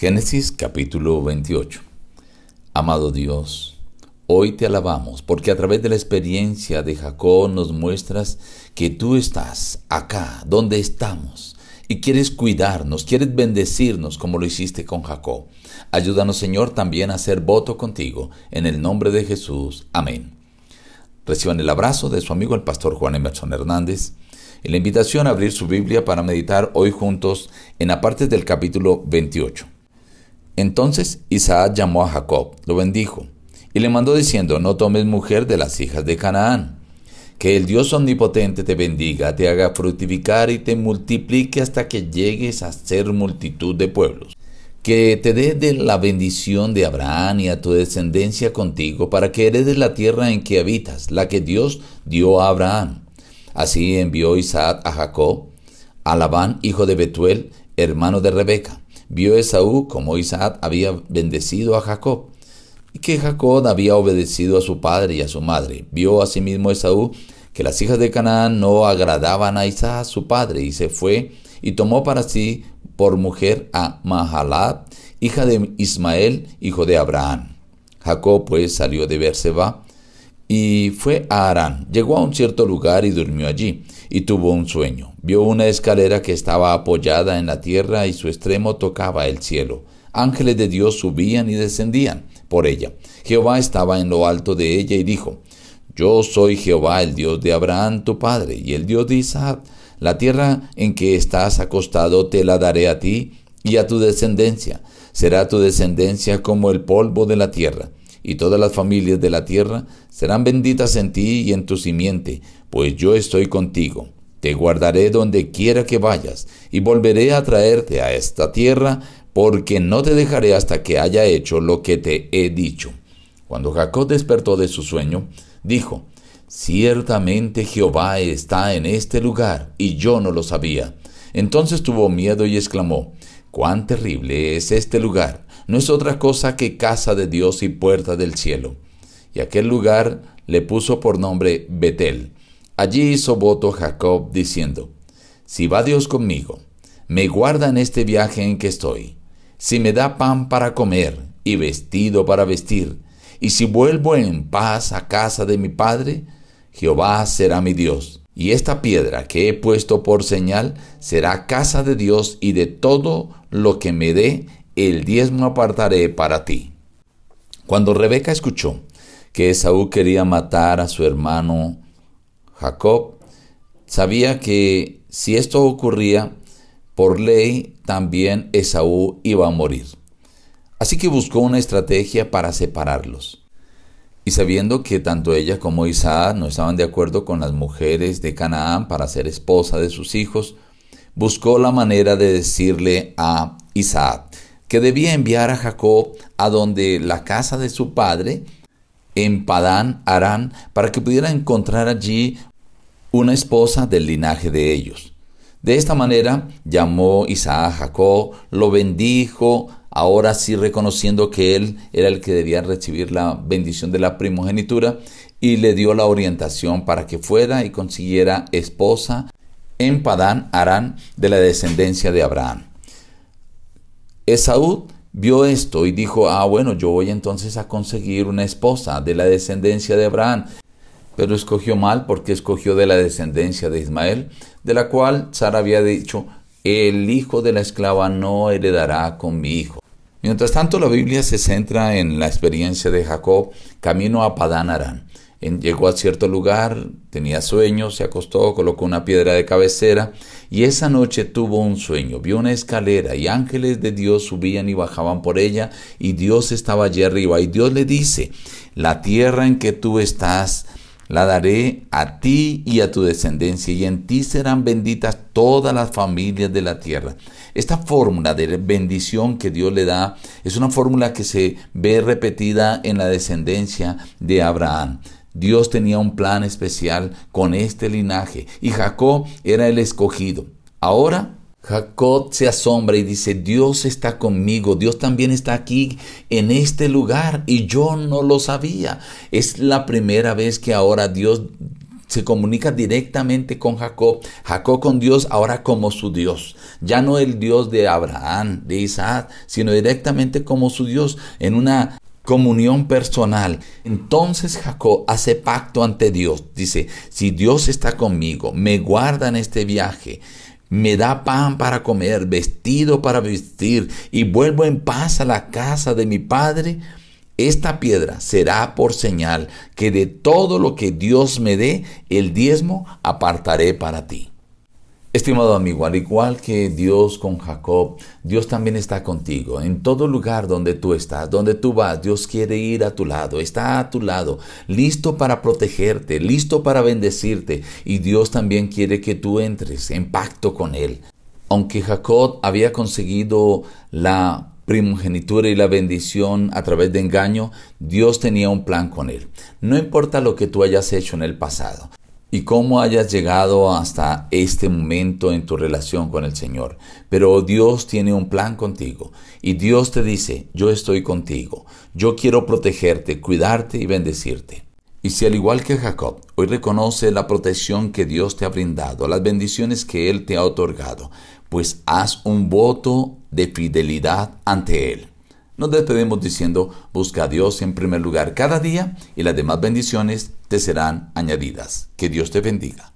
Génesis capítulo 28. Amado Dios, hoy te alabamos porque a través de la experiencia de Jacob nos muestras que tú estás acá, donde estamos, y quieres cuidarnos, quieres bendecirnos como lo hiciste con Jacob. Ayúdanos Señor también a hacer voto contigo, en el nombre de Jesús. Amén. Reciban el abrazo de su amigo el pastor Juan Emerson Hernández y la invitación a abrir su Biblia para meditar hoy juntos en la parte del capítulo 28. Entonces Isaac llamó a Jacob, lo bendijo, y le mandó diciendo, no tomes mujer de las hijas de Canaán. Que el Dios omnipotente te bendiga, te haga fructificar y te multiplique hasta que llegues a ser multitud de pueblos. Que te dé de la bendición de Abraham y a tu descendencia contigo, para que heredes la tierra en que habitas, la que Dios dio a Abraham. Así envió Isaac a Jacob, a Labán, hijo de Betuel, hermano de Rebeca vio Esaú como Isaac había bendecido a Jacob y que Jacob había obedecido a su padre y a su madre. Vio asimismo Esaú que las hijas de Canaán no agradaban a Isaac su padre y se fue y tomó para sí por mujer a Mahalat, hija de Ismael, hijo de Abraham. Jacob pues salió de Berseba y fue a Arán. Llegó a un cierto lugar y durmió allí, y tuvo un sueño. Vio una escalera que estaba apoyada en la tierra y su extremo tocaba el cielo. Ángeles de Dios subían y descendían por ella. Jehová estaba en lo alto de ella y dijo, Yo soy Jehová, el Dios de Abraham, tu padre, y el Dios de Isaac. La tierra en que estás acostado te la daré a ti y a tu descendencia. Será tu descendencia como el polvo de la tierra y todas las familias de la tierra serán benditas en ti y en tu simiente, pues yo estoy contigo. Te guardaré donde quiera que vayas, y volveré a traerte a esta tierra, porque no te dejaré hasta que haya hecho lo que te he dicho. Cuando Jacob despertó de su sueño, dijo, Ciertamente Jehová está en este lugar, y yo no lo sabía. Entonces tuvo miedo y exclamó, Cuán terrible es este lugar no es otra cosa que casa de Dios y puerta del cielo. Y aquel lugar le puso por nombre Betel. Allí hizo voto Jacob diciendo, Si va Dios conmigo, me guarda en este viaje en que estoy, si me da pan para comer y vestido para vestir, y si vuelvo en paz a casa de mi padre, Jehová será mi Dios. Y esta piedra que he puesto por señal será casa de Dios y de todo lo que me dé el diezmo apartaré para ti. Cuando Rebeca escuchó que Esaú quería matar a su hermano Jacob, sabía que si esto ocurría, por ley también Esaú iba a morir. Así que buscó una estrategia para separarlos. Y sabiendo que tanto ella como Isaac no estaban de acuerdo con las mujeres de Canaán para ser esposa de sus hijos, buscó la manera de decirle a Isaac, que debía enviar a Jacob a donde la casa de su padre, en Padán Arán, para que pudiera encontrar allí una esposa del linaje de ellos. De esta manera llamó Isaac a Jacob, lo bendijo, ahora sí reconociendo que él era el que debía recibir la bendición de la primogenitura, y le dio la orientación para que fuera y consiguiera esposa en Padán Arán de la descendencia de Abraham. Esaú vio esto y dijo, ah, bueno, yo voy entonces a conseguir una esposa de la descendencia de Abraham. Pero escogió mal porque escogió de la descendencia de Ismael, de la cual Sara había dicho, el hijo de la esclava no heredará con mi hijo. Mientras tanto, la Biblia se centra en la experiencia de Jacob camino a Padán Arán llegó a cierto lugar, tenía sueño, se acostó, colocó una piedra de cabecera y esa noche tuvo un sueño. Vio una escalera y ángeles de Dios subían y bajaban por ella y Dios estaba allí arriba y Dios le dice, la tierra en que tú estás, la daré a ti y a tu descendencia, y en ti serán benditas todas las familias de la tierra. Esta fórmula de bendición que Dios le da es una fórmula que se ve repetida en la descendencia de Abraham. Dios tenía un plan especial con este linaje y Jacob era el escogido. Ahora Jacob se asombra y dice, Dios está conmigo, Dios también está aquí en este lugar y yo no lo sabía. Es la primera vez que ahora Dios se comunica directamente con Jacob, Jacob con Dios ahora como su Dios, ya no el Dios de Abraham, de Isaac, sino directamente como su Dios en una comunión personal. Entonces Jacob hace pacto ante Dios. Dice, si Dios está conmigo, me guarda en este viaje, me da pan para comer, vestido para vestir, y vuelvo en paz a la casa de mi padre, esta piedra será por señal que de todo lo que Dios me dé, el diezmo apartaré para ti. Estimado amigo, al igual que Dios con Jacob, Dios también está contigo. En todo lugar donde tú estás, donde tú vas, Dios quiere ir a tu lado, está a tu lado, listo para protegerte, listo para bendecirte. Y Dios también quiere que tú entres en pacto con Él. Aunque Jacob había conseguido la primogenitura y la bendición a través de engaño, Dios tenía un plan con él. No importa lo que tú hayas hecho en el pasado, y cómo hayas llegado hasta este momento en tu relación con el Señor. Pero Dios tiene un plan contigo y Dios te dice, yo estoy contigo, yo quiero protegerte, cuidarte y bendecirte. Y si al igual que Jacob, hoy reconoce la protección que Dios te ha brindado, las bendiciones que Él te ha otorgado, pues haz un voto de fidelidad ante Él. Nos despedimos diciendo, busca a Dios en primer lugar cada día y las demás bendiciones te serán añadidas. Que Dios te bendiga.